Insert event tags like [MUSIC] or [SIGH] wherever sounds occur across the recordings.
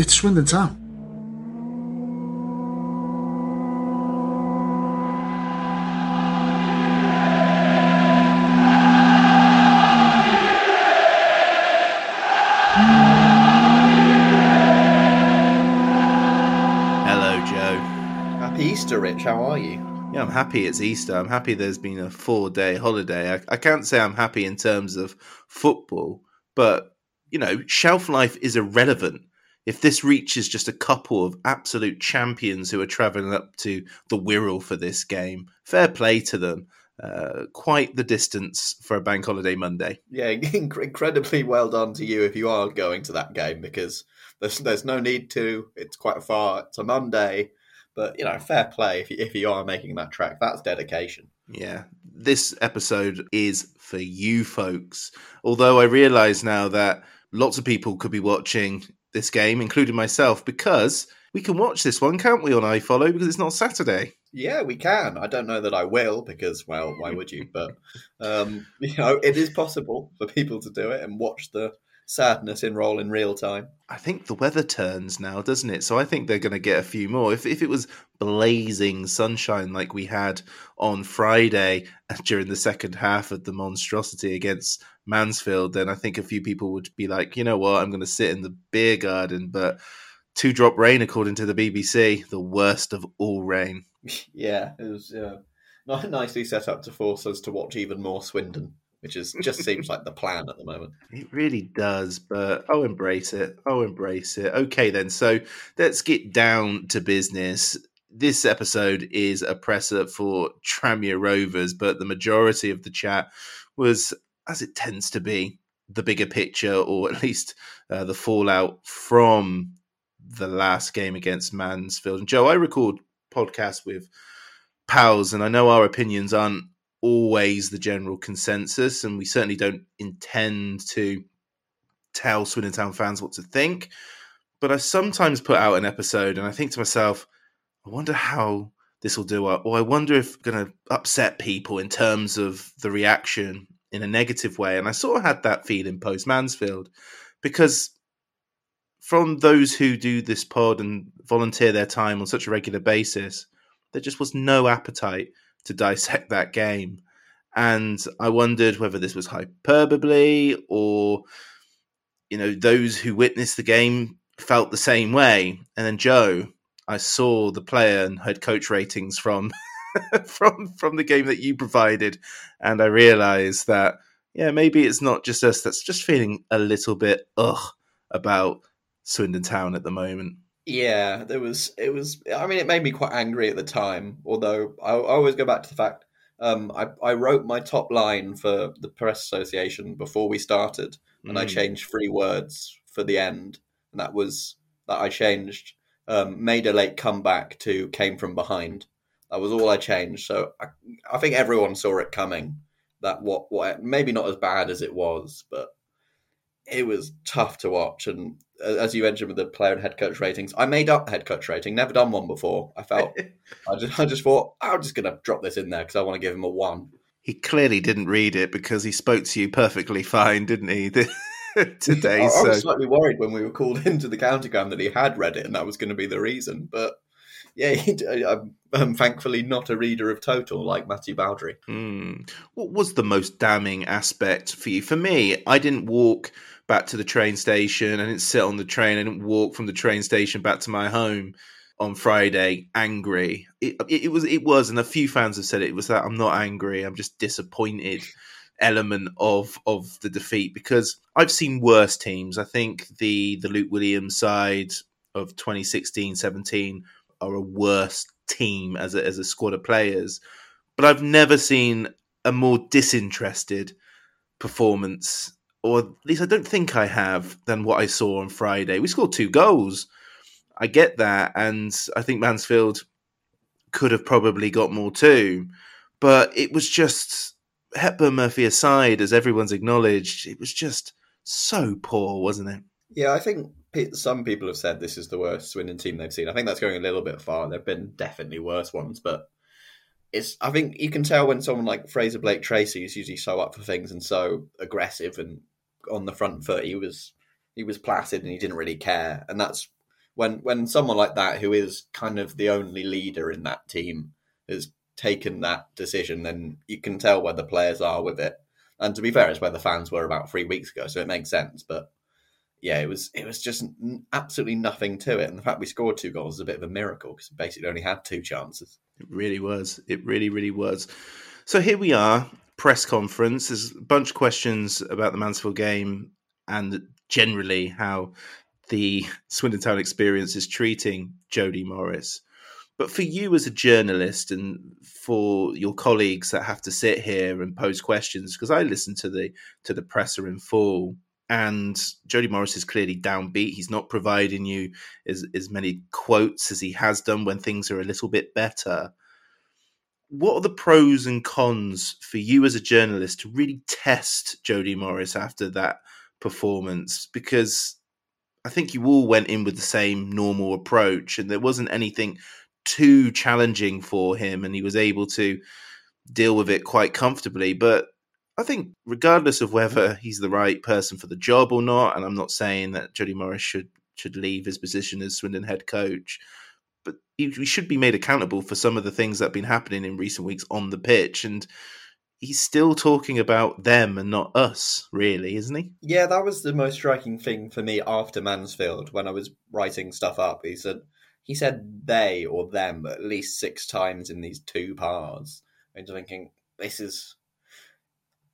it's, it's Swindon Town. Hello, Joe. Happy Easter, Rich. How are you? Yeah, I'm happy it's Easter. I'm happy there's been a four day holiday. I, I can't say I'm happy in terms of football, but, you know, shelf life is irrelevant. If this reaches just a couple of absolute champions who are travelling up to the Wirral for this game, fair play to them. Uh, quite the distance for a bank holiday Monday. Yeah, [LAUGHS] inc- incredibly well done to you if you are going to that game because there's there's no need to. It's quite far. It's a Monday, but you know, fair play if you, if you are making that track. That's dedication. Yeah, this episode is for you folks. Although I realise now that lots of people could be watching this game, including myself, because we can watch this one, can't we, on iFollow because it's not Saturday. Yeah, we can. I don't know that I will because, well, why would you? But um, [LAUGHS] you know, it is possible for people to do it and watch the sadness enroll in real time. I think the weather turns now, doesn't it? So I think they're going to get a few more. If if it was blazing sunshine like we had on Friday [LAUGHS] during the second half of the monstrosity against Mansfield, then I think a few people would be like, you know what, I'm going to sit in the beer garden. But two drop rain, according to the BBC, the worst of all rain. [LAUGHS] Yeah, it was uh, not nicely set up to force us to watch even more Swindon, which is just [LAUGHS] seems like the plan at the moment. It really does, but I'll embrace it. I'll embrace it. Okay, then. So let's get down to business. This episode is a presser for Tranmere Rovers, but the majority of the chat was, as it tends to be, the bigger picture, or at [LAUGHS] least uh, the fallout from the last game against Mansfield. And Joe, I record podcasts with pals, and I know our opinions aren't always the general consensus, and we certainly don't intend to tell Swindon Town fans what to think. But I sometimes put out an episode, and I think to myself, I wonder how this will do, or I wonder if going to upset people in terms of the reaction in a negative way. And I sort of had that feeling post Mansfield because from those who do this pod and volunteer their time on such a regular basis, there just was no appetite to dissect that game. And I wondered whether this was hyperbole or, you know, those who witnessed the game felt the same way. And then Joe, I saw the player and heard coach ratings from [LAUGHS] from from the game that you provided, and I realised that yeah, maybe it's not just us that's just feeling a little bit ugh about Swindon Town at the moment. Yeah, there was. It was. I mean, it made me quite angry at the time. Although I, I always go back to the fact um, I, I wrote my top line for the press association before we started, and I Mm. changed three words for the end, and that was that I changed um, made a late comeback to came from behind. That was all I changed. So I, I think everyone saw it coming. That what what maybe not as bad as it was, but it was tough to watch. And as you mentioned with the player and head coach ratings, I made up head coach rating. Never done one before. I felt [LAUGHS] I just I just thought I'm just gonna drop this in there because I want to give him a one. He clearly didn't read it because he spoke to you perfectly fine, didn't he? [LAUGHS] Today, I, I so was slightly worried when we were called [LAUGHS] into the County Ground that he had read it and that was going to be the reason. But yeah, [LAUGHS] he, d- I'm, I'm thankfully not a reader of Total like Matthew Bowdry. Hmm. What was the most damning aspect for you? For me, I didn't walk back to the train station. I didn't sit on the train. I didn't walk from the train station back to my home on Friday angry. It, uh, it, it was, it was, and a few fans have said it, it was that I'm not angry. I'm just disappointed element of of the defeat because I've seen worse teams. I think the the Luke Williams side of 2016-17 are a worse team as a, as a squad of players but I've never seen a more disinterested performance, or at least I don't think I have, than what I saw on Friday. We scored two goals. I get that, and I think Mansfield could have probably got more too, but it was just Hepburn Murphy aside, as everyone's acknowledged, it was just so poor, wasn't it? Yeah, I think some people have said this is the worst Swindon team they've seen. I think that's going a little bit far. There've been definitely worse ones, but it's. I think you can tell when someone like Frazer Blake Tracy is usually so up for things and so aggressive and on the front foot. He was he was placid and he didn't really care, and that's when when someone like that who is kind of the only leader in that team has taken that decision, then you can tell where the players are with it. And to be fair, it's where the fans were about three weeks ago, so it makes sense. But yeah, it was it was just absolutely nothing to it, and the fact we scored two goals is a bit of a miracle because we basically only had two chances. It really was. It really, really was. So here we are, press conference. There's a bunch of questions about the Mansfield game and generally how the [LAUGHS] Swindon Town experience is treating Jody Morris. But for you as a journalist and for your colleagues that have to sit here and pose questions, because I listen to the to the presser in full, and Jody Morris is clearly downbeat. He's not providing you as, as many quotes as he has done when things are a little bit better. What are the pros and cons for you as a journalist to really test Jody Morris after that performance? Because I think you all went in with the same normal approach, and there wasn't anything too challenging for him, and he was able to deal with it quite comfortably. But I think, regardless of mm-hmm. whether he's the right person for the job or not, and I'm not saying that Jody Morris should should leave his position as Swindon head coach, but he, should be made accountable for some of the things that have been happening in recent weeks on the pitch, and he's still talking about them and not us, really, isn't he? Yeah, that was the most striking thing for me after Mansfield when I was writing stuff up. He said he said they or them at least six times in these two parts. And you're thinking this is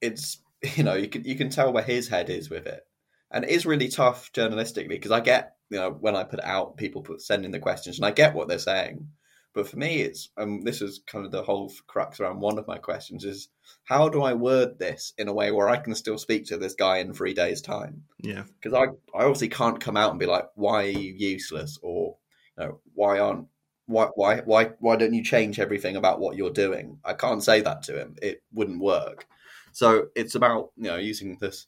it's [LAUGHS] you know you can you can tell where his head is with it, and it is really tough journalistically because I get you know when I put it out people put sending the questions and I get what they're saying, but for me it's um this is kind of the whole crux around one of my questions is how do I word this in a way where I can still speak to this guy in three days time Yeah. because I I obviously can't come out and be like why are you useless or you know why aren't why why why why don't you change everything about what you're doing? I can't say that to him. It wouldn't work. So it's about you know using this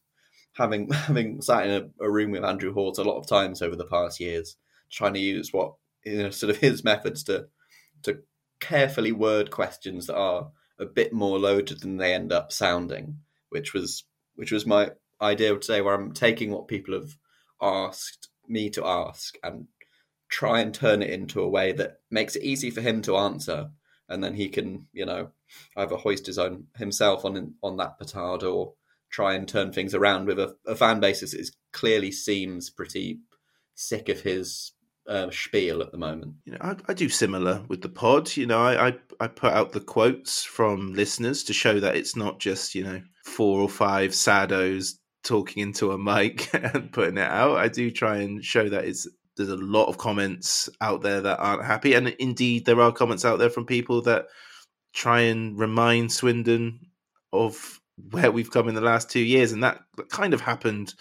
having [LAUGHS] having sat in a, a room with Andrew Hort a lot of times over the past years, trying to use what you know sort of his methods to to carefully word questions that are a bit more loaded than they end up sounding, which was which was my idea today, where I'm taking what people have asked me to ask and try and turn it into a way that makes it easy for him to answer, and then he can, you know, either hoist his own himself on on that petard or try and turn things around with a, a fan base that is clearly seems pretty sick of his uh, spiel at the moment. You know, I, I, do similar with the pod. You know, I, I, I put out the quotes from listeners to show that it's not just you know four or five saddos talking into a mic [LAUGHS] and putting it out. I do try and show that it's there's a lot of comments out there that aren't happy, and indeed there are comments out there from people that try and remind Swindon of where we've come in the last two years, and that kind of happened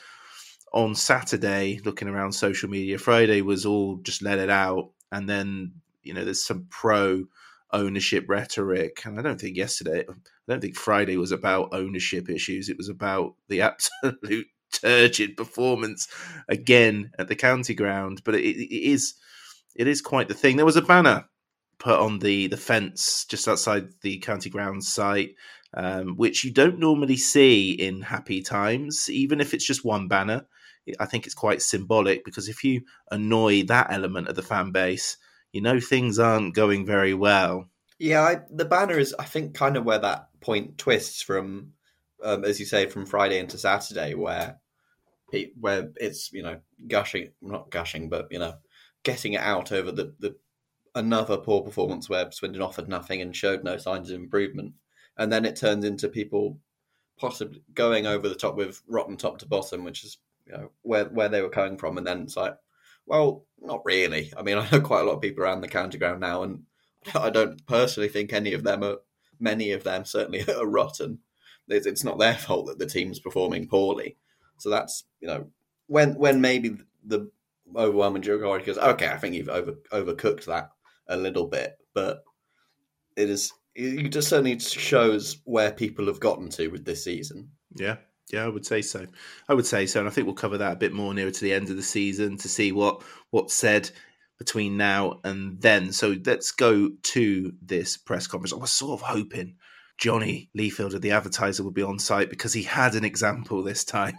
on Saturday. Looking around social media, Friday was all just let it out, and then you know there's some pro ownership rhetoric, and I don't think yesterday, I don't think Friday was about ownership issues. It was about the [LAUGHS] absolute turgid performance again at the county ground. But it, it is it is quite the thing. There was a banner put on the the fence just outside the county grounds site um, which you don't normally see in happy times, even if it's just one banner. I think it's quite symbolic because if you annoy that element of the fan base, you know things aren't going very well. Yeah, I, the banner is, I think, kind of where that point twists from, um, as you say, from Friday into Saturday, where it, where it's you know gushing, not gushing, but you know getting it out over the the another poor performance where Swindon offered nothing and showed no signs of improvement and then it turns into people possibly going over the top with rotten top to bottom, which is you know where where they were coming from, and then it's like, well, not really. I mean, [LAUGHS] I know quite a lot of people around the county ground now, and [LAUGHS] I don't personally think any of them are. Many of them certainly [LAUGHS] are rotten. It's, it's not their fault that the team's performing poorly. So that's you know when when maybe the overwhelming majority goes, okay, I think you've over overcooked that a little bit, but it is it just certainly shows where people have gotten to with this season. Yeah, yeah, I would say so. I would say so, and I think we'll cover that a bit more nearer to the end of the season to see what what's said between now and then. So let's go to this press conference. I was sort of hoping Johnny Leighfield, the advertiser, would be on site because he had an example this time.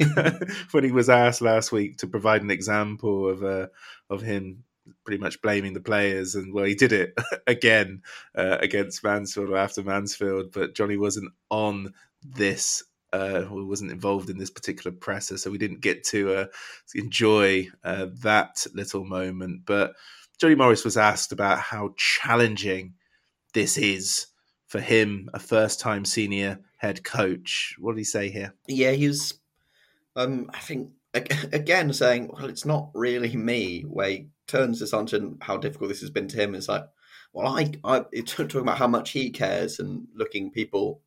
[LAUGHS] when he was asked last week to provide an example of uh, of him pretty much blaming the players, and well, he did it [LAUGHS] again uh, against Mansfield or after Mansfield, but Johnny wasn't on this. Uh, wasn't involved in this particular presser, so we didn't get to uh, enjoy uh, that little moment. But Johnny Morris was asked about how challenging this is for him, a first-time senior head coach. What did he say here? Yeah, he was. Um, I think again saying, "Well, it's not really me." Where he turns this onto how difficult this has been to him. It's like, well, I, I talking about how much he cares and looking people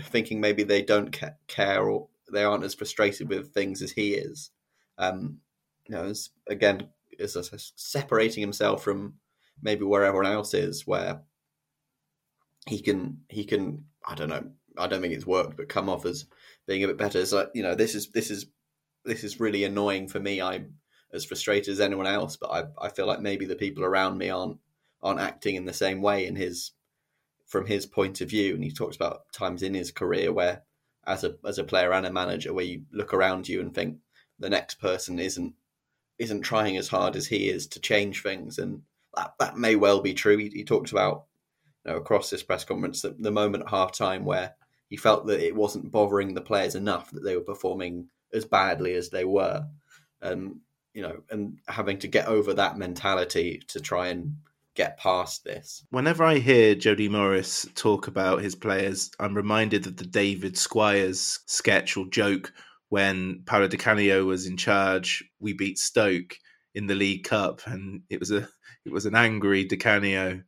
thinking maybe they don't care or they aren't as frustrated with things as he is. Um, you know, as, again, is separating himself from maybe where everyone else is, where he can he can I don't know I don't think it's worked, but come off as being a bit better. It's like you know this is this is this is really annoying for me. I'm as frustrated as anyone else, but I I feel like maybe the people around me aren't aren't acting in the same way in his from his point of view. And he talks about times in his career where as a as a player and a manager where you look around you and think the next person isn't isn't trying as hard as he is to change things and that, that may well be true. He, he talks about you know, across this press conference that the moment at half time where he felt that it wasn't bothering the players enough that they were performing as badly as they were. Um, you know, and having to get over that mentality to try and get past this. Whenever I hear Jody Morris talk about his players, I'm reminded of the David Squires sketch or joke when Paolo Di Canio was in charge. We beat Stoke in the League Cup, and it was a it was an angry Di Canio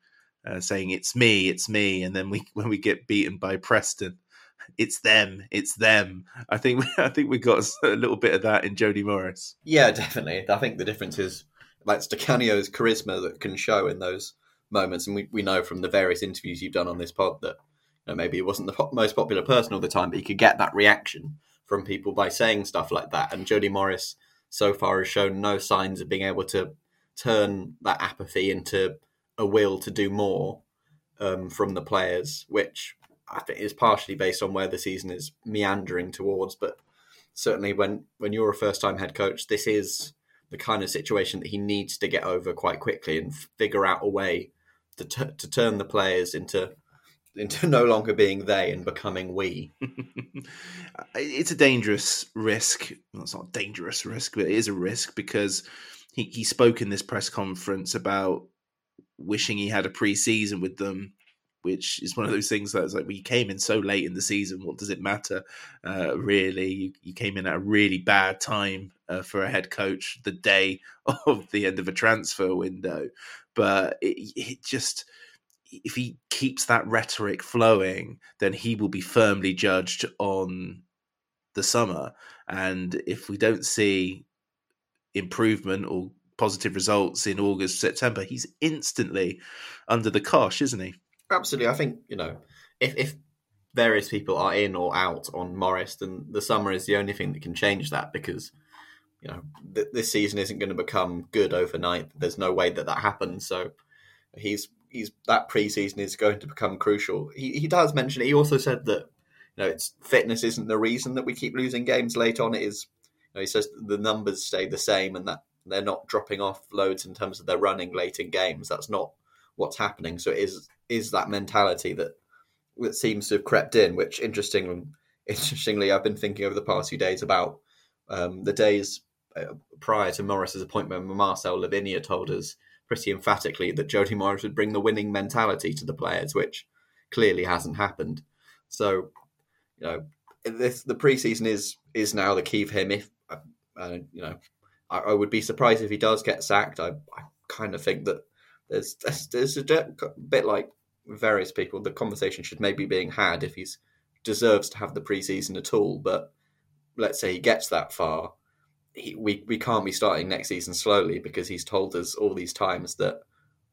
uh, saying "It's me, it's me," and then we [LAUGHS] when we get beaten by Preston, it's them, it's them. I think [LAUGHS] I think we got a little bit of that in Jody Morris. Yeah, definitely. I think the difference is like Di Canio's charisma that can show in those moments, and we, we know from the various interviews you've done on this pod that you know, maybe he wasn't the most popular person all the time, but he could get that reaction from people by saying stuff like that. And Jody Morris so far has shown no signs of being able to turn that apathy into a will to do more um, from the players, which I think is partially based on where the season is meandering towards. But certainly, when when you're a first time head coach, this is the kind of situation that he needs to get over quite quickly and figure out a way to t- to turn the players into into [LAUGHS] no longer being they and becoming we. [LAUGHS] it's a dangerous risk. Well, it's not a dangerous risk, but it is a risk because he he spoke in this press conference about wishing he had a pre-season with them which is one of those things that's like we came in so late in the season. What does it matter, uh, really? You, you, came in at a really bad time uh, for a head coach the day [LAUGHS] of the end of a transfer window, but it, it just if he keeps that rhetoric flowing, then he will be firmly judged on the summer. And if we don't see improvement or positive results in August, September, he's instantly under the cosh, isn't he? Absolutely. I think, you know, if, if various people are in or out on Morris, then the summer is the only thing that can change that because, you know, th- this season isn't going to become good overnight. There's no way that that happens. So he's he's that preseason is going to become crucial. He he does mention it. He also said that you know it's fitness isn't the reason that we keep losing games late on. It is you know, he says the numbers stay the same and that they're not dropping off loads in terms of their running late in games. That's not what's happening. So it is is that mentality that that seems to have crept in. Which interesting, [LAUGHS] interestingly, I've been thinking over the past few days about um, the days uh, prior to Morris's appointment. Marcel Lavinier told us pretty emphatically that Jody Morris would bring the winning mentality to the players, which clearly hasn't happened. So, you know, this, the preseason is is now the key for him. If uh, uh you know, I, I, would be surprised if he does get sacked. I, I kind of think that there's, there's a bit like various people. The conversation should maybe being had if he's deserves to have the preseason at all. But let's say he gets that far, he, we we can't be starting next season slowly because he's told us all these times that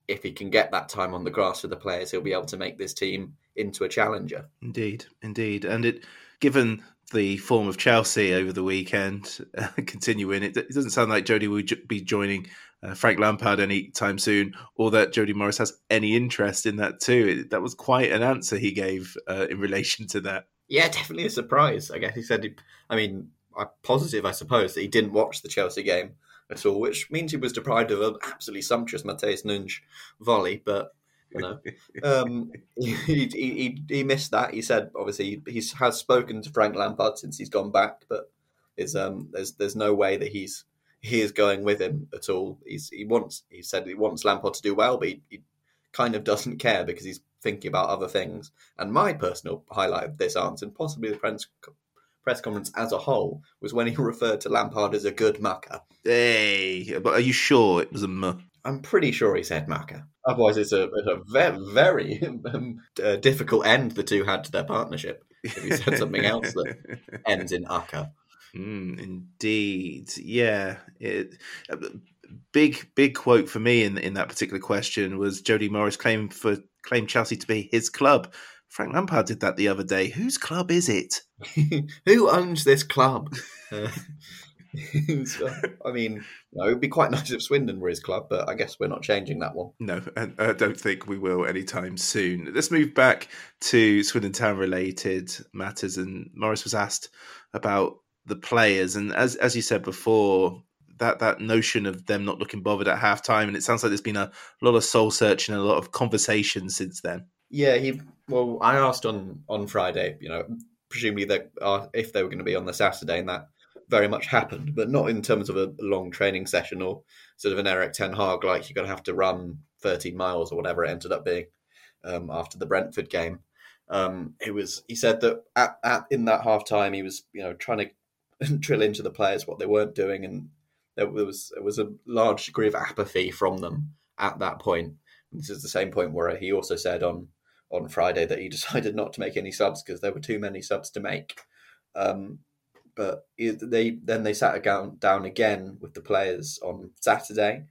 if he can get that time on the grass for the players, he'll be able to make this team into a challenger. Indeed, indeed, and it given the form of Chelsea over the weekend uh, [LAUGHS] continuing, it, it, doesn't sound like Jody will be joining uh, Frank Lampard anytime soon, or that Jody Morris has any interest in that too. It, that was quite an answer he gave uh, in relation to that. Yeah, definitely a surprise. I guess he said, he, I mean, I'm positive, I suppose, that he didn't watch the Chelsea game at all, which means he was deprived of an absolutely sumptuous Matheus Nunes volley. But you know, [LAUGHS] um, he, he, he, he missed that. He said, obviously, he has spoken to Frank Lampard since he's gone back, but is um, there's there's no way that he's he is going with him at all. He's he wants he said he wants Lampard to do well, but he, he kind of doesn't care because he's thinking about other things. And my personal highlight of this answer, and possibly the press press conference as a whole, was when he [LAUGHS] referred to Lampard as a good mucker. Hey, but are you sure it was a muck? I'm pretty sure he said mucker. Otherwise, it's a, it's a very, very um, uh, difficult end the two had to their partnership. If he said something else that [LAUGHS] ends in ucker. Mm, indeed, yeah. It, uh, big, big quote for me in in that particular question was Jody Morris claimed for claimed Chelsea to be his club. Frank Lampard did that the other day. Whose club is it? [LAUGHS] Who owns this club? Uh, so, I mean, no, it'd be quite nice if Swindon were his club, but I guess we're not changing that one. No, and I don't think we will anytime soon. Let's move back to Swindon Town related matters. And Morris was asked about the players, and as as you said before, that that notion of them not looking bothered at halftime, and it sounds like there's been a lot of soul searching, and a lot of conversation since then. Yeah, he. Well, I asked on on Friday. You know, presumably they are if they were going to be on the Saturday, and that very much happened, but not in terms of a long training session or sort of an Erik Ten Hag like you're going to have to run 13 miles or whatever it ended up being um, after the Brentford game. Um, it was he said that at, at in that half time he was you know trying to [LAUGHS] drill into the players what they weren't doing and there was there was a large degree of apathy from them at that point. And this is the same point where he also said on on Friday that he [LAUGHS] decided not to make any subs because there were too many subs to make. Um, but they then they sat down, again with the players on Saturday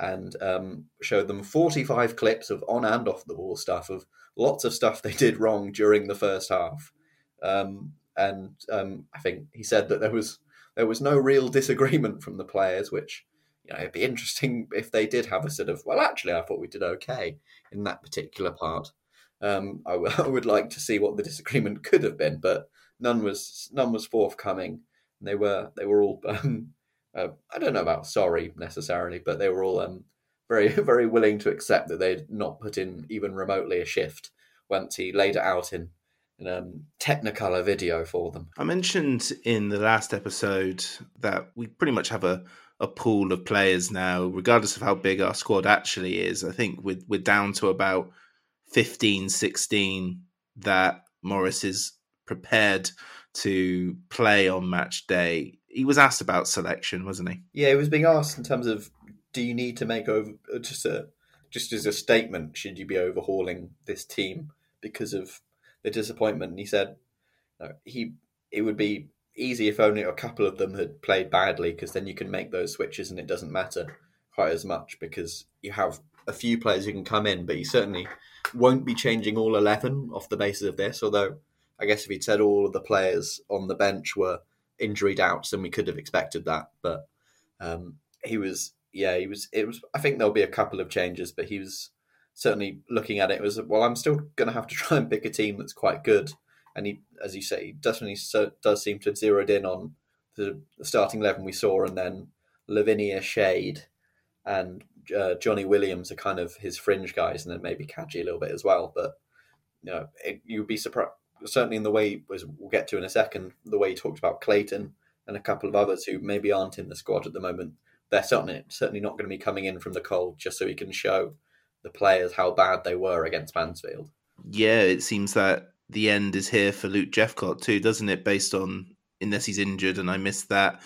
and um, showed them 45 clips of on and off the ball stuff of lots of stuff they did wrong during the first half. Um, and um, I think he said that there was there was no real disagreement from the players, which you know it'd be interesting [LAUGHS] if they did have a sort of well, actually, I thought we did okay in that particular part. Um, I, w- [LAUGHS] I would like to see what the disagreement could have been, but none was none was forthcoming. They were they were all [LAUGHS] um, uh, I don't know about sorry necessarily, but they were all um, very very willing to accept that they'd not put in even remotely a shift once he laid it out in um, Technicolor video for them. I mentioned in the last episode that we pretty much have a a pool of players now, regardless of how big our squad actually is. I think we're, we're down to about 15, 16 that Morris is prepared to play on match day. He was asked about selection, wasn't he? Yeah, he was being asked in terms of do you need to make over uh, just a just as a statement, should you be overhauling this team because of the disappointment? And he said no, he it would be easy if only a couple of them had played badly because then you can make those switches and it doesn't matter quite as much because you have a few players who can come in, but you certainly won't be changing all 11 off the basis of this. Although, I guess if he'd said all of the players on the bench were injury doubts, then we could have expected that. But um, he was, yeah, he was, it was, I think there'll be a couple of changes, but he was certainly looking at it was, well, I'm still going to have to [LAUGHS] try and pick a team that's quite good and he, as you say, definitely so, does seem to have zeroed in on the, starting eleven we saw, and then Lavinier Shade, and uh, Johnny Williams are kind of his fringe guys, and then maybe Kadji a little bit as well. But you know, it, you'd be surprised. Certainly, in the way as we'll get to in a second, the way he talked about Clayton and a couple of others who maybe aren't in the squad at the moment, they're certainly certainly not going to be coming in from the cold just so he can show the players how bad they were against Mansfield. Yeah, it seems that the end is here for Luke Jephcott too, doesn't it? Based on unless he's injured, and I missed that.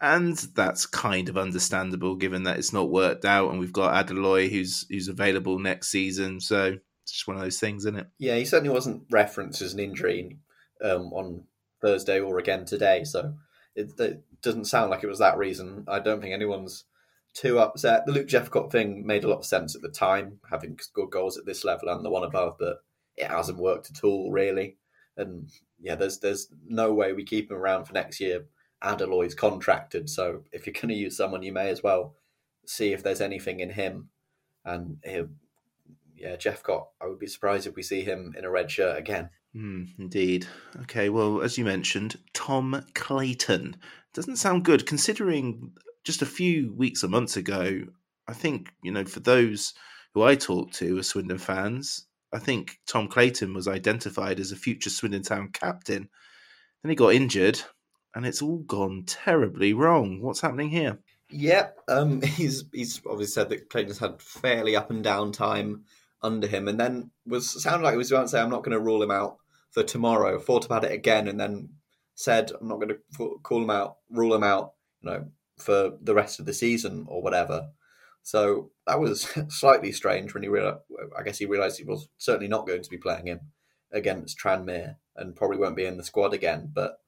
And that's kind of understandable given that it's not worked out, and we've got Adeloye who's who's available next season. So it's just one of those things, isn't it? Yeah, he certainly wasn't referenced as an injury um, on Thursday or again today. So it, it, doesn't sound like it was that reason. I don't think anyone's too upset. The Luke Jephcott thing made a lot of sense at the time, having scored goals at this level and the one above, but it hasn't worked at all really. And yeah, there's there's no way we keep him around for next year. Adeloye's contracted, so if you're going to use someone, you may as well see if there's anything in him. And yeah, Jephcott, I would be surprised if we see him in a red shirt again. Mm, indeed. Okay, well, as you mentioned, Tom Clayton doesn't sound good considering just a few weeks or months ago. I think you know for those who I talked to as Swindon fans, I think Tom Clayton was identified as a future Swindon Town captain. Then he got injured, and it's all gone terribly wrong. What's happening here? Yep, um, [LAUGHS] he's he's obviously said that Clayton's had fairly up and down time under him, and then was sounded like he was about to say, "I'm not going to rule him out for tomorrow." Thought about it again, and then said, "I'm not going to call him out, rule him out, you know, for the rest of the season or whatever." So that was [LAUGHS] slightly strange when he realized. I guess he realised he was certainly not going to be playing him against Tranmere and probably won't be in the squad again. But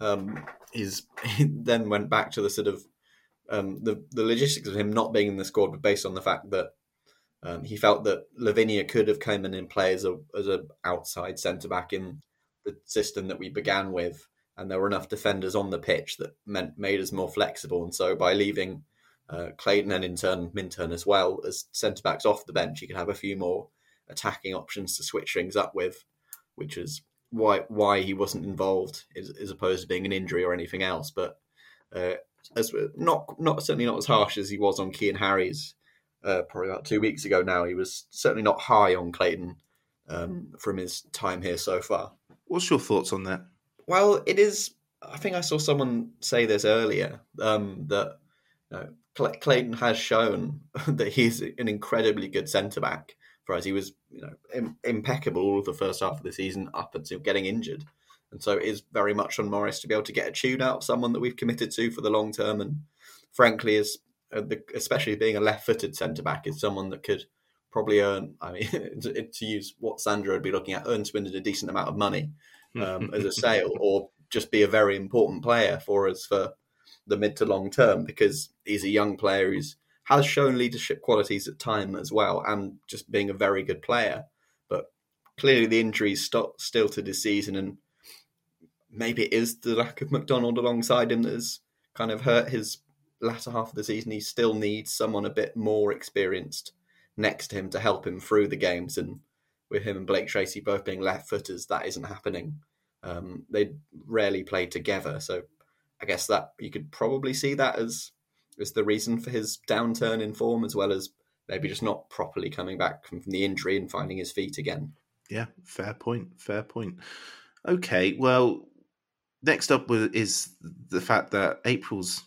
um, he's [LAUGHS] he then went back to the sort of um, the the logistics of him not being in the squad were based on the fact that um, he felt that Lavinier could have come in and play as a as a outside centre back in the system that we began with, and there were enough defenders on the pitch that meant made us more flexible. And so by leaving uh, Clayton and in turn Minturn as well as centre backs off the bench. You can have a few more attacking options to switch things up with, which is why why he wasn't involved as, as opposed to being an injury or anything else. But uh, as not not certainly not as harsh as he was on Cian Harries uh, probably about two weeks ago. Now he was certainly not high on Clayton um, from his time here so far. What's your thoughts on that? Well, it is. I think I saw someone say this earlier um, that you know, Clayton has shown [LAUGHS] that he's an incredibly good centre back for us. He was, you know, Im- impeccable all of the first half of the season up until getting injured, and so it is very much on Morris to be able to get a tune out of someone that we've committed to for the long term. And frankly, is uh, especially being a left-footed centre back, is someone that could probably earn. I mean, [LAUGHS] to, to, use what Sandra would be looking at, earn Swindon a decent amount of money um, as a sale, or just be a very important player for us for the mid to long term because he's a young player who's has shown leadership qualities at time as well and just being a very good player. But clearly the injuries st- still to this season and maybe it is the lack of McDonald alongside him that has kind of hurt his latter half of the season. He still needs someone a bit more experienced next to him to help him through the games. And with him and Blake Tracy both being left footers, that isn't happening. Um, they rarely play together, so I guess that you could probably see that as as the reason for his downturn in form, as well as maybe just not properly coming back from, the injury and finding his feet again. Yeah, fair point. Fair point. Okay, well, next up is the fact that April's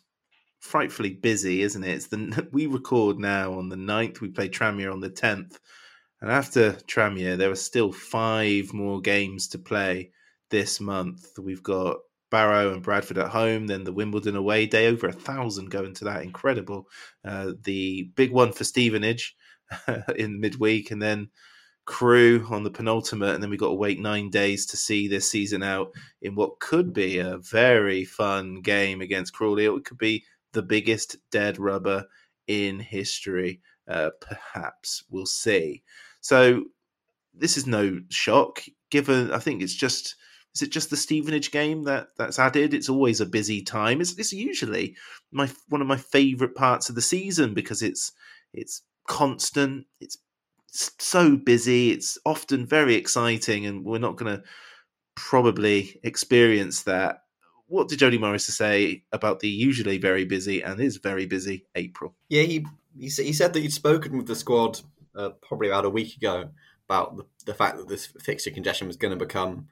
frightfully busy, isn't it? It's the [LAUGHS] we record now on the 9th, we play Tranmere on the 10th. And after Tranmere, there are still five more games to play this month. We've got Barrow and Bradford at home, then the Wimbledon away day, over a thousand going to that. Incredible. Uh, the big one for Stevenage [LAUGHS] in midweek, and then Crewe on the penultimate, and then we've got to wait nine days to see this season out in what could be a very fun game against Crawley. It could be the biggest dead rubber in history. Uh, perhaps we'll see. So this is no shock, given I think it's just is it just the Stevenage game that that's added? It's always a busy time. It's, it's usually my one of my favourite parts of the season because it's it's constant. It's so busy. It's often very exciting, and we're not going to probably experience that. What did Jody Morris say about the usually very busy and is very busy April? Yeah, he he, he said that he'd spoken with the squad uh, probably about a week ago about the, the fact that this fixture congestion was going to become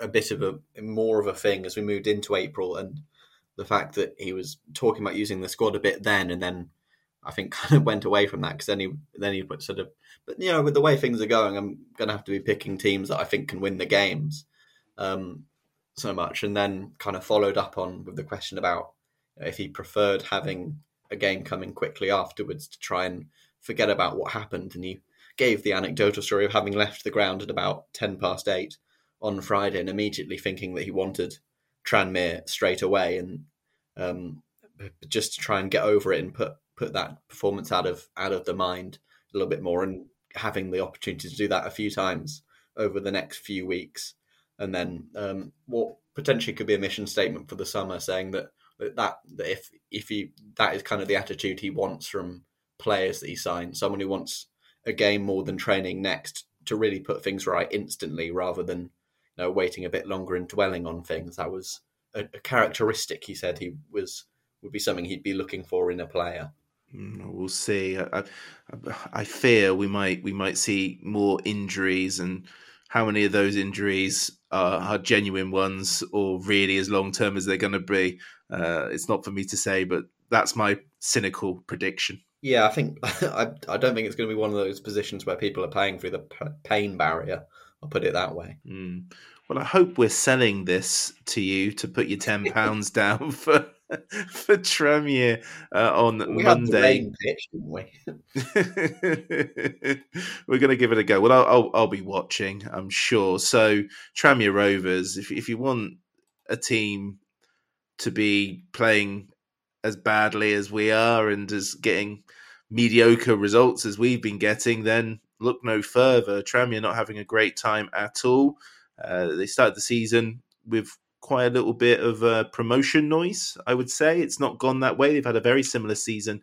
a bit of a more of a thing as we moved into April, and the fact that he was talking about using the squad a bit then, and then I think [LAUGHS] kind of went away from that because then he then he sort of, but you know, with the way things are going, I'm going to have to be picking teams that I think can win the games um, so much, and then kind of followed up on with the question about if he preferred having a game coming quickly afterwards to try and forget about what happened, and he gave the anecdotal story of having left the ground at about ten past eight on Friday and immediately thinking that he wanted Tranmere straight away, and um, just to try and get over it and put put that performance out of out of the mind a little bit more, and having the opportunity to do that a few times over the next few weeks, and then um, what potentially could be a mission statement for the summer, saying that that, that if if he that is kind of the attitude he wants from players that he signs, someone who wants a game more than training next to really put things right instantly rather than you know waiting a bit longer and dwelling on things. That was a, a characteristic he said he was would be something he'd be looking for in a player. Mm, we'll see. I, I, fear we might we might see more injuries, and how many of those injuries are, are genuine ones, or really as long term as they're going to be. Uh, it's not for me to say, but that's my cynical prediction. Yeah, I think [LAUGHS] I, I don't think it's going to be one of those positions where people are paying through the pain barrier. I'll put it that way. Mm. Well, I hope we're selling this to you to put your ten [LAUGHS] pounds down for [LAUGHS] for Tranmere uh, on we Monday. Pitch, we? We're going to give it a go. Well, I'll, I'll, I'll be watching, I'm sure. So Tranmere Rovers, if if you want a team to be playing as badly as we are and as getting mediocre results as we've been getting, then look no further. Tranmere not having a great time at all. Uh, they started the season with quite a little bit of uh, promotion noise, I would say. It's not gone that way. They've had a very similar season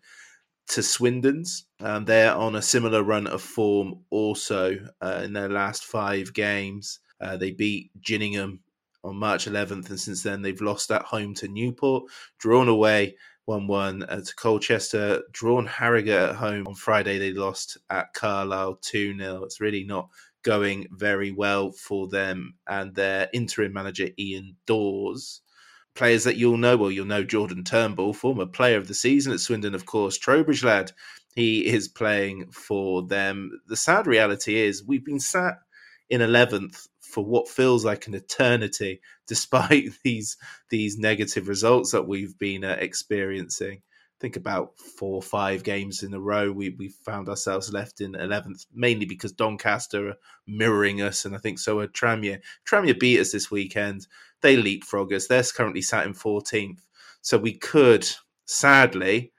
to Swindon's. Um, they're on a similar run of form also uh, in their last five games. Uh, they beat Gillingham on March 11th, and since then they've lost at home to Newport, drawn away 1 1 uh, to Colchester, drawn Harrogate at home on Friday. They lost at Carlisle 2 0. It's really not going very well for them and their interim manager, Ian Dawes. Players that you'll know, well, you'll know Jordan Turnbull, former player of the season at Swindon, of course, Trowbridge lad. He is playing for them. The sad reality is we've been sat in 11th for what feels like an eternity, despite [LAUGHS] these these negative results that we've been uh, experiencing. Think about four or five games in a row, we we found ourselves left in eleventh, mainly because Doncaster are mirroring us, and I think so are Tranmere. Tranmere beat us this weekend. They leapfrog us. They're currently sat in fourteenth, so we could, sadly,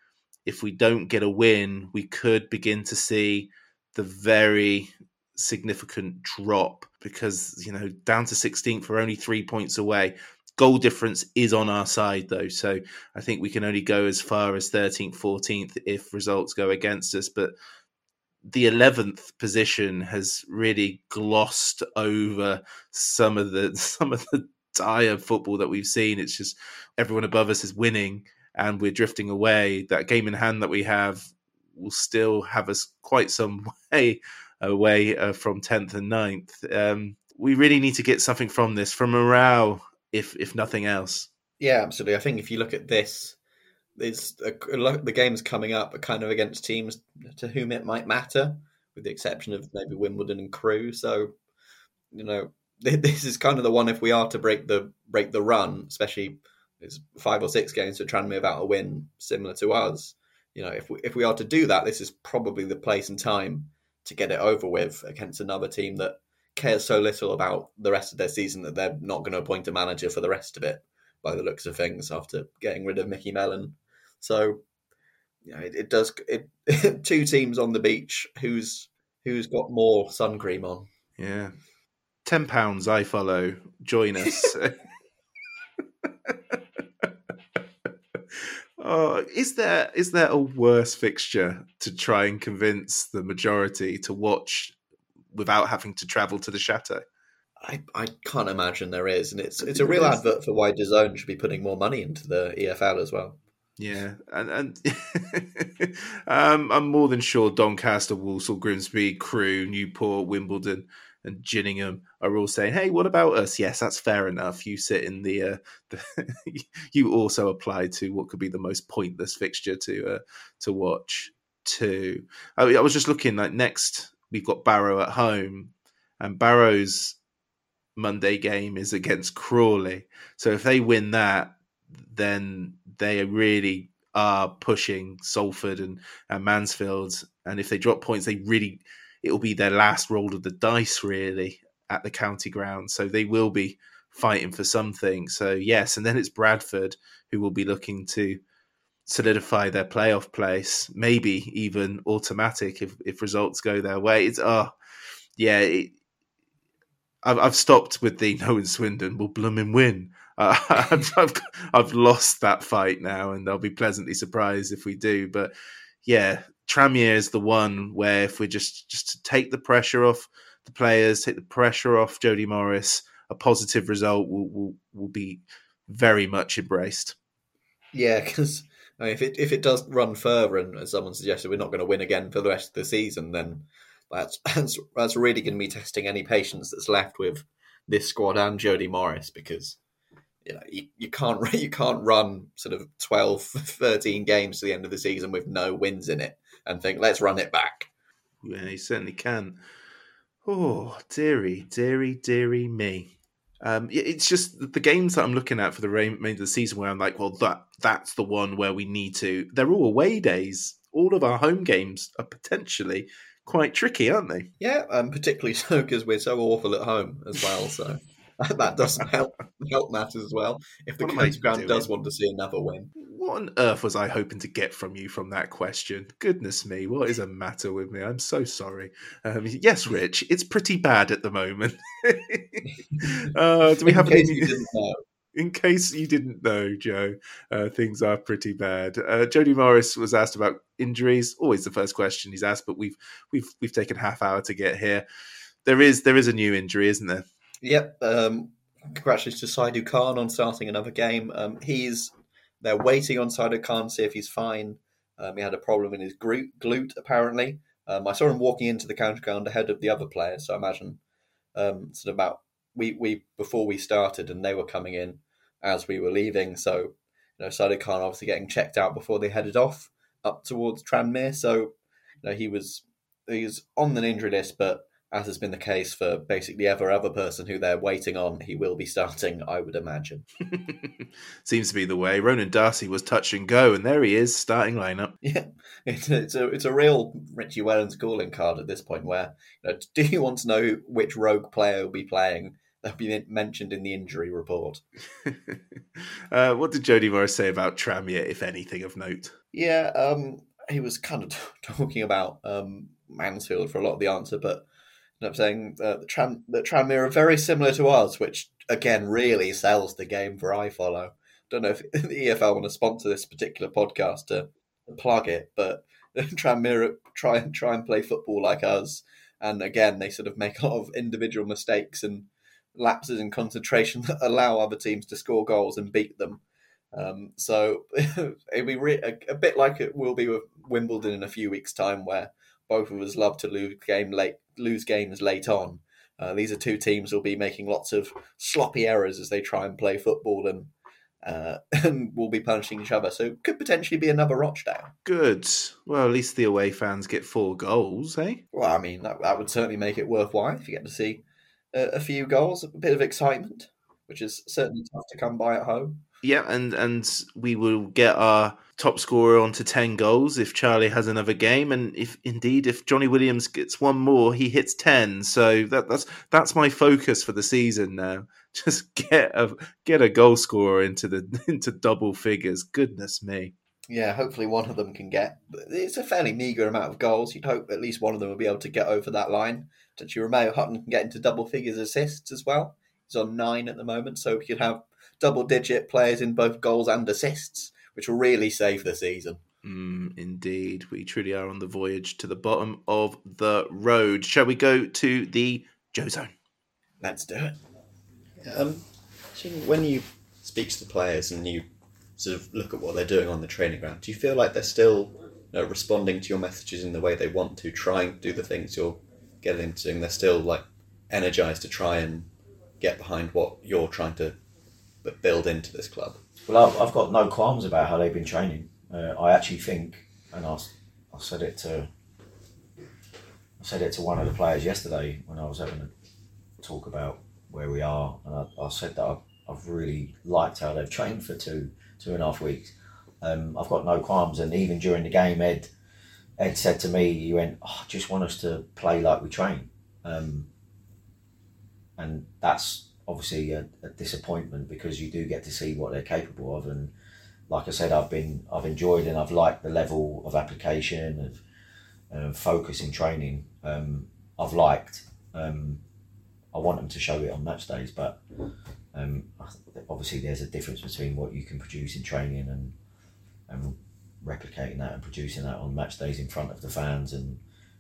if we don't get a win, we could begin to see the very significant drop because you know down to 16th we're only three points away. Goal difference is on our side though so i think we can only go as far as 13th 14th if results go against us but the 11th position has really glossed over some of the [LAUGHS] some of the dire football that we've seen. It's just everyone above us is winning and we're drifting away. That game in hand that we have will still have us quite some [LAUGHS] way away uh, from 10th and 9th. Um, we really need to get something from this, from morale, if if nothing else. Yeah, absolutely. I think if you look at this it's a, the game's coming up, kind of against teams to whom it might matter, with the exception of maybe Wimbledon and Crewe. So, you know, [LAUGHS] this is kind of the one if we are to break the break the run, especially it's five or six games for Tranmere without a win, similar to us. You know, if we if we are to do that, this is probably the place and time to get it over with against another team that cares so little about the rest of their season that they're not going to appoint a manager for the rest of it, by the looks of things, after getting rid of Micky Mellon. So, you know, it, it does. It [LAUGHS] two teams on the beach. Who's who's got more sun cream on? Yeah, ten pounds. iFollow. Join us. [LAUGHS] Oh, is there is there a worse fixture to try and convince the majority to watch without having to travel to the chateau? I, I can't imagine there is, and it's it's a real advert for why DAZN should be putting more money into the EFL as well. Yeah, and and [LAUGHS] um, I'm more than sure Doncaster, Walsall, Grimsby, Crewe, Newport, Wimbledon, and Gillingham are all saying, "Hey, what about us?" Yes, that's fair enough. You sit in the, uh, [LAUGHS] the you also apply to what could be the most pointless fixture to uh, to watch. Too, I, I was just looking like next we've got Barrow at home, and Barrow's Monday game is against Crawley. So if they win that, then they really are pushing Salford and, and Mansfield. And if they drop points, they really it'll be their last roll of the dice really at the county ground. So they will be fighting for something. So yes, and then it's Bradford who will be looking to solidify their playoff place, maybe even automatic if if results go their way. It's oh yeah, it, I've I've stopped with the no in Swindon will blooming win. Uh, [LAUGHS] I've, I've, I've lost that fight now, and I'll be pleasantly surprised if we do. But yeah, Tranmere is the one where if we just just take the pressure off the players, take the pressure off Jody Morris, a positive result will will, will be very much embraced. Yeah, [LAUGHS] because I mean, if it if it does run further, and as someone suggested, we're not going to win again for the rest of the season, then that's [LAUGHS] that's, that's really going to be testing any patience that's left with this squad and Jody Morris because you know you, you can't [LAUGHS] you can't run sort of 12 13 games to the end of the season with no wins in it and think, let's run it back. Yeah, he certainly can. Oh, dearie, dearie, dearie me. Um, it's just the games that I'm looking at for the remainder of the season where I'm like, well, that that's the one where we need to. They're all away days. All of our home games are potentially quite tricky, aren't they? Yeah, um, particularly [LAUGHS] so because we're so awful at home as well. So [LAUGHS] that doesn't help help matters as well. If the county ground does want to see another win, what on earth was I hoping to get from you from that question? Goodness me, what is the matter with me? I'm so sorry. Um, yes, [LAUGHS] Rich, it's pretty bad at the moment. [LAUGHS] uh, do we have any? In case you didn't know, Joe, uh, things are pretty bad. Uh, Jody Morris was asked about injuries. Always the first question he's asked, but we've we've we've taken half hour to get here. There is there is a new injury, isn't there? Yep. Um, congratulations to Saidou Khan on starting another game. Um, he's they're waiting on Saidou Khan to see if he's fine. Um, he had a problem in his glute, apparently. Um, I saw him walking into the County Ground ahead of the other players, so I imagine um, sort of about we we before we started, and they were coming in as we were leaving. So you know, Saidou Khan obviously getting checked out before they headed off up towards Tranmere. So you know, he was he was on the injury list, but as has been the case for basically every other person who they're waiting on, he will be starting, I would imagine. [LAUGHS] Seems to be the way. Ronan Darcy was touch and go, and there he is, starting lineup. [LAUGHS] Yeah, it's, it's a it's a real Richie Wellens calling card at this point. Where you know, do you want to know which rogue player will be playing? That'll be mentioned in the injury report. [LAUGHS] uh, what did Jody Morris say about Tranmere, if anything of note? Yeah, um, he was kind of t- talking about um, Mansfield for a lot of the answer, but I'm saying uh, the Tranmere are very similar to us, which again really sells the game for iFollow. Don't know if [LAUGHS] the EFL want to sponsor this particular podcast to plug it, but [LAUGHS] Tranmere try and try and play football like us, and again they sort of make a lot of individual mistakes and lapses in concentration [LAUGHS] that allow other teams to score goals and beat them. Um, so it'll be re- a, a, bit like it will be with Wimbledon in a few weeks' time, where both of us love to lose game late, lose games late on. Uh, these are two teams who'll be making lots of sloppy errors as they try and play football, and uh, [LAUGHS] and will be punishing each other. So it could potentially be another Rochdale. Good. Well, at least the away fans get four goals, eh? Well, I mean, that, that would certainly make it worthwhile if you get to see a, a few goals, a bit of excitement, which is certainly tough to come by at home. Yeah, and and we will get our top scorer onto ten goals if Charlie has another game, and if indeed if Jonny Williams gets one more, he hits ten. So that that's that's my focus for the season now. [LAUGHS] Just get a get a goal scorer into the [LAUGHS] into double figures. Goodness me. Yeah, hopefully one of them can get. It's a fairly meagre amount of goals. You'd hope at least one of them will be able to get over that line. Actually, Remeao Hutton can get into double figures assists as well. He's on nine at the moment, so we could have double digit players in both goals and assists, which will really save the season. Mm, indeed, we truly are on the voyage to the bottom of the road. Shall we go to the Joe Zone? Let's do it. Um, so when you speak to the players and you sort of look at what they're doing on the training ground, do you feel like they're still you know, responding to your messages in the way they want to, trying to do the things you're getting them to doing? They're still like energized to try and get behind what you're trying to build into this club? Well, I've, I've got no qualms about how they've been training. Uh, I actually think, and I, I said it to, I said it to one of the players yesterday when I was having a talk about where we are, and I, I said that I've, I've, really liked how they've trained for two two and a half weeks. Um, I've got no qualms, and even during the game, Ed Ed said to me, "He went, oh, I just want us to play like we train," um, and that's obviously a, a, disappointment because you do get to see what they're capable of, and like I said, I've been I've enjoyed and I've liked the level of application of uh, focus in training. Um, I've liked. Um, I want them to show it on match days, but um, obviously there's a difference between what you can produce in training and and replicating that and producing that on match days in front of the fans and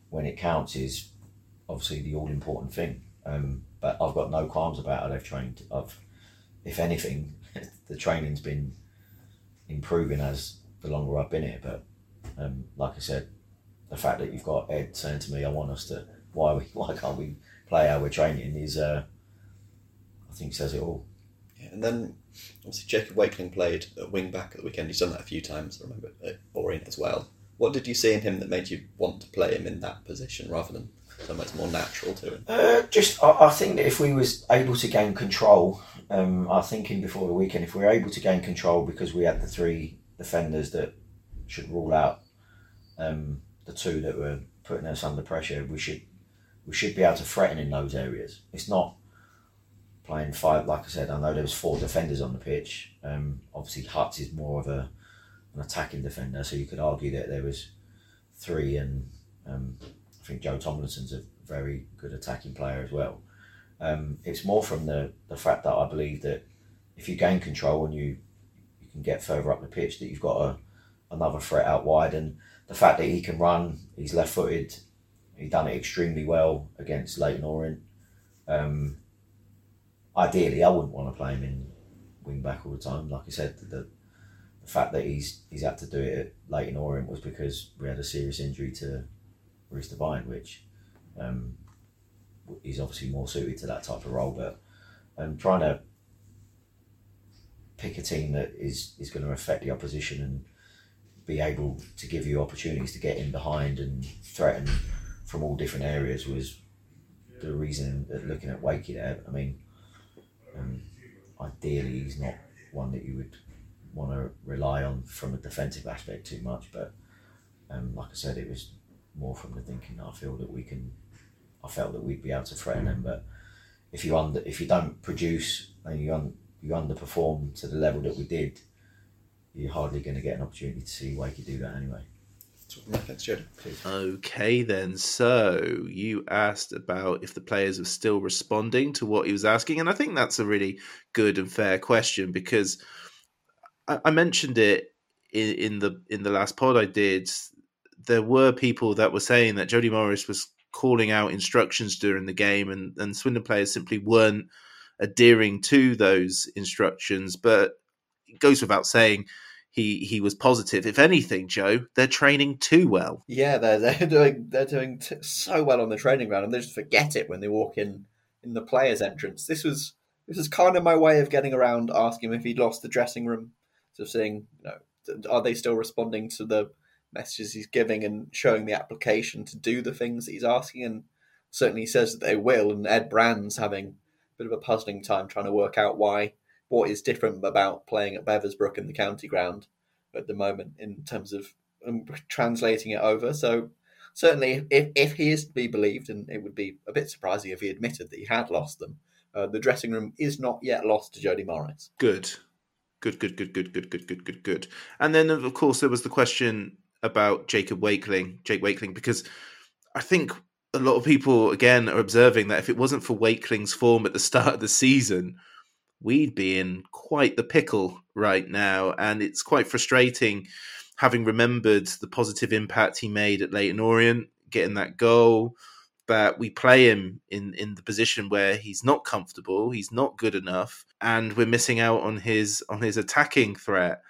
when it counts is obviously the all important thing. Um, but I've got no qualms about how they've trained. I've, if anything, [LAUGHS] the training's been improving as the longer I've been here. But um, like I said, the fact that you've got Ed saying to me, "I want us to," why we, [LAUGHS] why can't we play how we're training? Is uh, I think says it all. Yeah, and then obviously Jacob Wakeling played at wing back at the weekend. He's done that a few times. I remember at Orient as well. What did you see in him that made you want to play him in that position rather than so much more natural to him? Uh, just, I, I, think that if we was able to gain control, um, I thinking before the weekend, if we were able to gain control because we had the three defenders that should rule out um, the two that were putting us under pressure, we should we should be able to threaten in those areas. It's not playing five. Like I said, I know there was four defenders on the pitch. Um, obviously, Huts is more of a an attacking defender, so you could argue that there was three and um, think Joe Tomlinson's a very good attacking player as well. Um, it's more from the, the fact that I believe that if you gain control and you you can get further up the pitch, that you've got a, another threat out wide, and the fact that he can run, he's left footed, he done it extremely well against Leyton Orient. Um, ideally, I wouldn't want to play him in wing back all the time. Like I said, the, the fact that he's he's had to do it at Leyton Orient was because we had a serious injury to Reece Devine, which um, is obviously more suited to that type of role. But um, trying to pick a team that is, is going to affect the opposition and be able to give you opportunities to get in behind and threaten from all different areas was the reason that looking at Wakey there. I mean, um, ideally, he's not one that you would want to rely on from a defensive aspect too much, but um, like I said, it was more from the thinking I feel that we can. I felt that we'd be able to threaten them, but if you under if you don't produce and you un, you underperform to the level that we did, you're hardly going to get an opportunity to see why Wakey do that anyway. Okay, then. So you asked about if the players were still responding to what he was asking, and I think that's a really good and fair question because I, I mentioned it in, in the in the last pod I did there were people that were saying that Jody Morris was calling out instructions during the game, and, and Swindon players simply weren't adhering to those instructions. But it goes without saying, he he was positive. If anything, Joe, they're training too well. Yeah, they're they're doing they're doing t- so well on the training ground, and they just forget it when they walk in in the players' entrance. This was this is kind of my way of getting around asking him if he'd lost the dressing room. So seeing, you know, are they still responding to the messages he's giving and showing the application to do the things that he's asking? And certainly he says that they will. And Ed Brand's having a bit of a puzzling time trying to work out why what is different about playing at Beversbrook in the county ground at the moment in terms of um, translating it over. So certainly, if if he is to be believed, and it would be a bit surprising if he admitted that he had lost them, uh, the dressing room is not yet lost to Jody Morris. Good. Good, good, good, good, good, good, good, good, good. And then, of course, there was the question about Jacob Wakeling, Jake Wakeling, because I think a lot of people, again, are observing that if it wasn't for Wakeling's form at the start of the season, we'd be in quite the pickle right now. And it's quite frustrating having remembered the positive impact he made at Leyton Orient, getting that goal, that we play him in in the position where he's not comfortable, he's not good enough, and we're missing out on his on his attacking threat.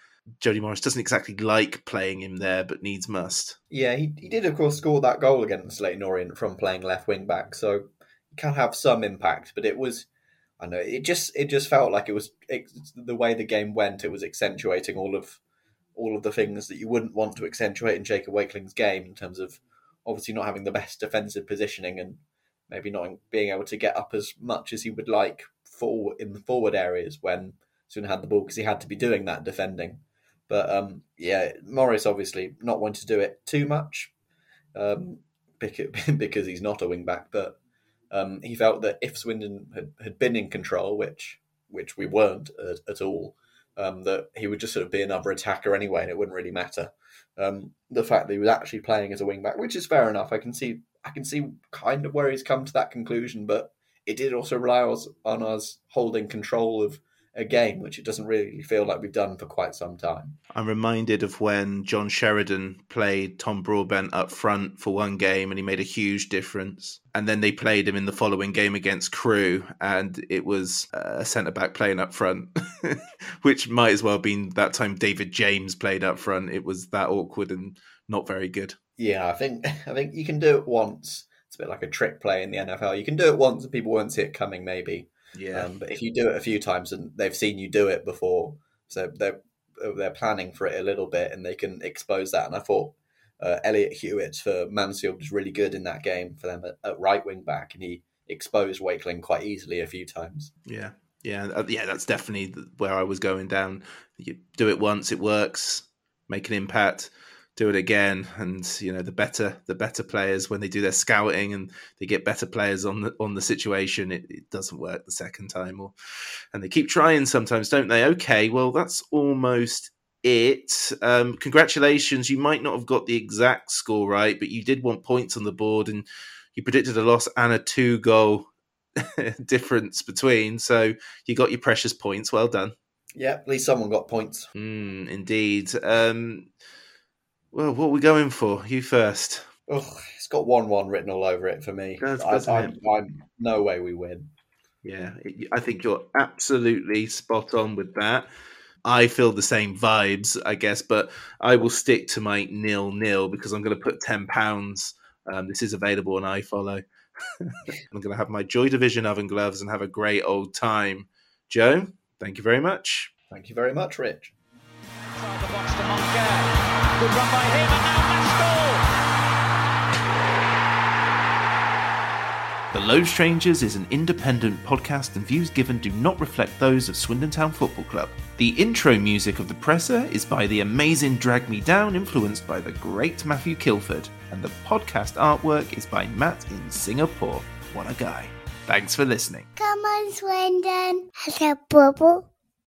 Jody Morris doesn't exactly like playing him there, but needs must. Yeah, he, he did, of course, score that goal against Leyton Orient from playing left wing back, so he can have some impact. But it was, I know, it just it just felt like it was it, the way the game went. It was accentuating all of all of the things that you wouldn't want to accentuate in Jacob Wakeling's game in terms of obviously not having the best defensive positioning and maybe not being able to get up as much as he would like for in the forward areas when Soon had the ball because he had to be doing that defending. But um, yeah, Morris obviously not wanting to do it too much um, [LAUGHS] because, he's not a wing back. But um, he felt that if Swindon had, had been in control, which which we weren't at, at all, um, that he would just sort of be another attacker anyway, and it wouldn't really matter. Um, the fact that he was actually playing as a wing back, which is fair enough. I can see, I can see kind of where he's come to that conclusion, but it did also rely on us holding control of a game, which it doesn't really feel like we've done for quite some time. I'm reminded of when John Sheridan played Tom Broadbent up front for one game and he made a huge difference. And then they played him in the following game against Crewe, and it was a centre back playing up front, [LAUGHS] which might as well have been that time David James played up front. It was that awkward and not very good. Yeah, I think I think you can do it once. It's a bit like a trick play in the NFL. You can do it once and people won't see it coming maybe yeah. Um, but if you do it a few times and they've seen you do it before, so they're they're planning for it a little bit and they can expose that. And I thought uh, Elliott Hewitt for Mansfield was really good in that game for them at, at right wing back, and he exposed Wakeling quite easily a few times. Yeah, yeah, uh, yeah. That's definitely where I was going down. You do it once, it works, make an impact do it again and you know the better the better players when they do their scouting and they get better players on the on the situation it, it, doesn't work the second time or and they keep trying sometimes don't they? Okay well that's almost it. Um, congratulations you might not have got the exact score right but you did want points on the board and you predicted a loss and a two goal [LAUGHS] difference between so you got your precious points. Well done. Yeah at least someone got points. Mm, indeed. Um, well, what are we going for? You first. Oh, it's got one-one written all over it for me. I, I'm, I'm, no way we win. Yeah, I think you're absolutely spot on with that. I feel the same vibes, I guess, but I will stick to my nil nil because I'm going to put ten pounds. Um, this is available on iFollow. [LAUGHS] I'm going to have my Joy Division oven gloves and have a great old time. Joe, thank you very much. Thank you very much, Rich. Good run by him, and now The Low Strangers is an independent podcast, and views given do not reflect those of Swindon Town Football Club. The intro music of The Presser is by the amazing Drag Me Down, influenced by the great Matthew Kilford, and the podcast artwork is by Matt in Singapore. What a guy. Thanks for listening. Come on, Swindon. Has a bubble.